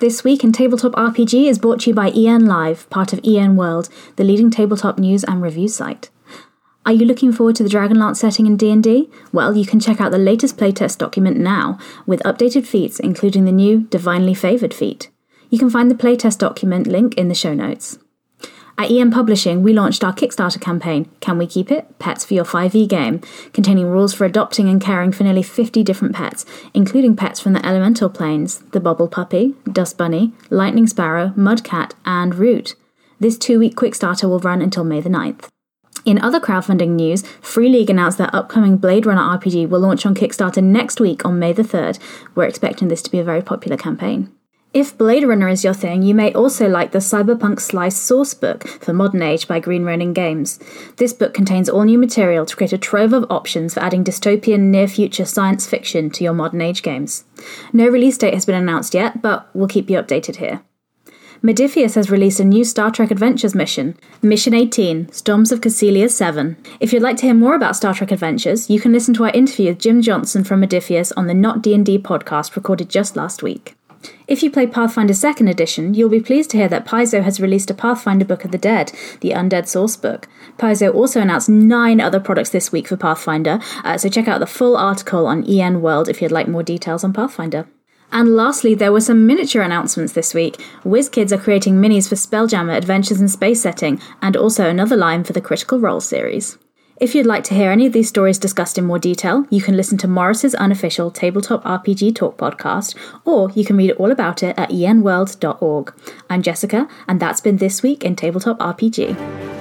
This week in Tabletop RPG is brought to you by EN Live, part of EN World, the leading tabletop news and review site. Are you looking forward to the Dragonlance setting in D&D? Well, you can check out the latest playtest document now, with updated feats including the new Divinely Favoured feat. You can find the playtest document link in the show notes. At EN Publishing, we launched our Kickstarter campaign, Can We Keep It? Pets for Your 5e game, containing rules for adopting and caring for nearly 50 different pets, including pets from the elemental planes the Bobble Puppy, Dust Bunny, Lightning Sparrow, Mudcat, and Root. This two week Quickstarter will run until May the 9th. In other crowdfunding news, Free League announced their upcoming Blade Runner RPG will launch on Kickstarter next week on May the 3rd. We're expecting this to be a very popular campaign. If Blade Runner is your thing, you may also like the Cyberpunk Slice Source book for Modern Age by Green Ronin Games. This book contains all new material to create a trove of options for adding dystopian near future science fiction to your Modern Age games. No release date has been announced yet, but we'll keep you updated here. Modiphius has released a new Star Trek Adventures mission, Mission 18, Storms of Cassilia 7. If you'd like to hear more about Star Trek Adventures, you can listen to our interview with Jim Johnson from Modiphius on the Not D&D podcast recorded just last week. If you play Pathfinder 2nd Edition, you'll be pleased to hear that Paizo has released a Pathfinder Book of the Dead, the Undead Source Book. Paizo also announced nine other products this week for Pathfinder, uh, so check out the full article on EN World if you'd like more details on Pathfinder. And lastly, there were some miniature announcements this week. WizKids are creating minis for Spelljammer Adventures in Space Setting, and also another line for the Critical Role series. If you'd like to hear any of these stories discussed in more detail, you can listen to Morrus's unofficial Tabletop RPG Talk podcast, or you can read all about it at enworld.org. I'm Jessica, and that's been This Week in Tabletop RPG.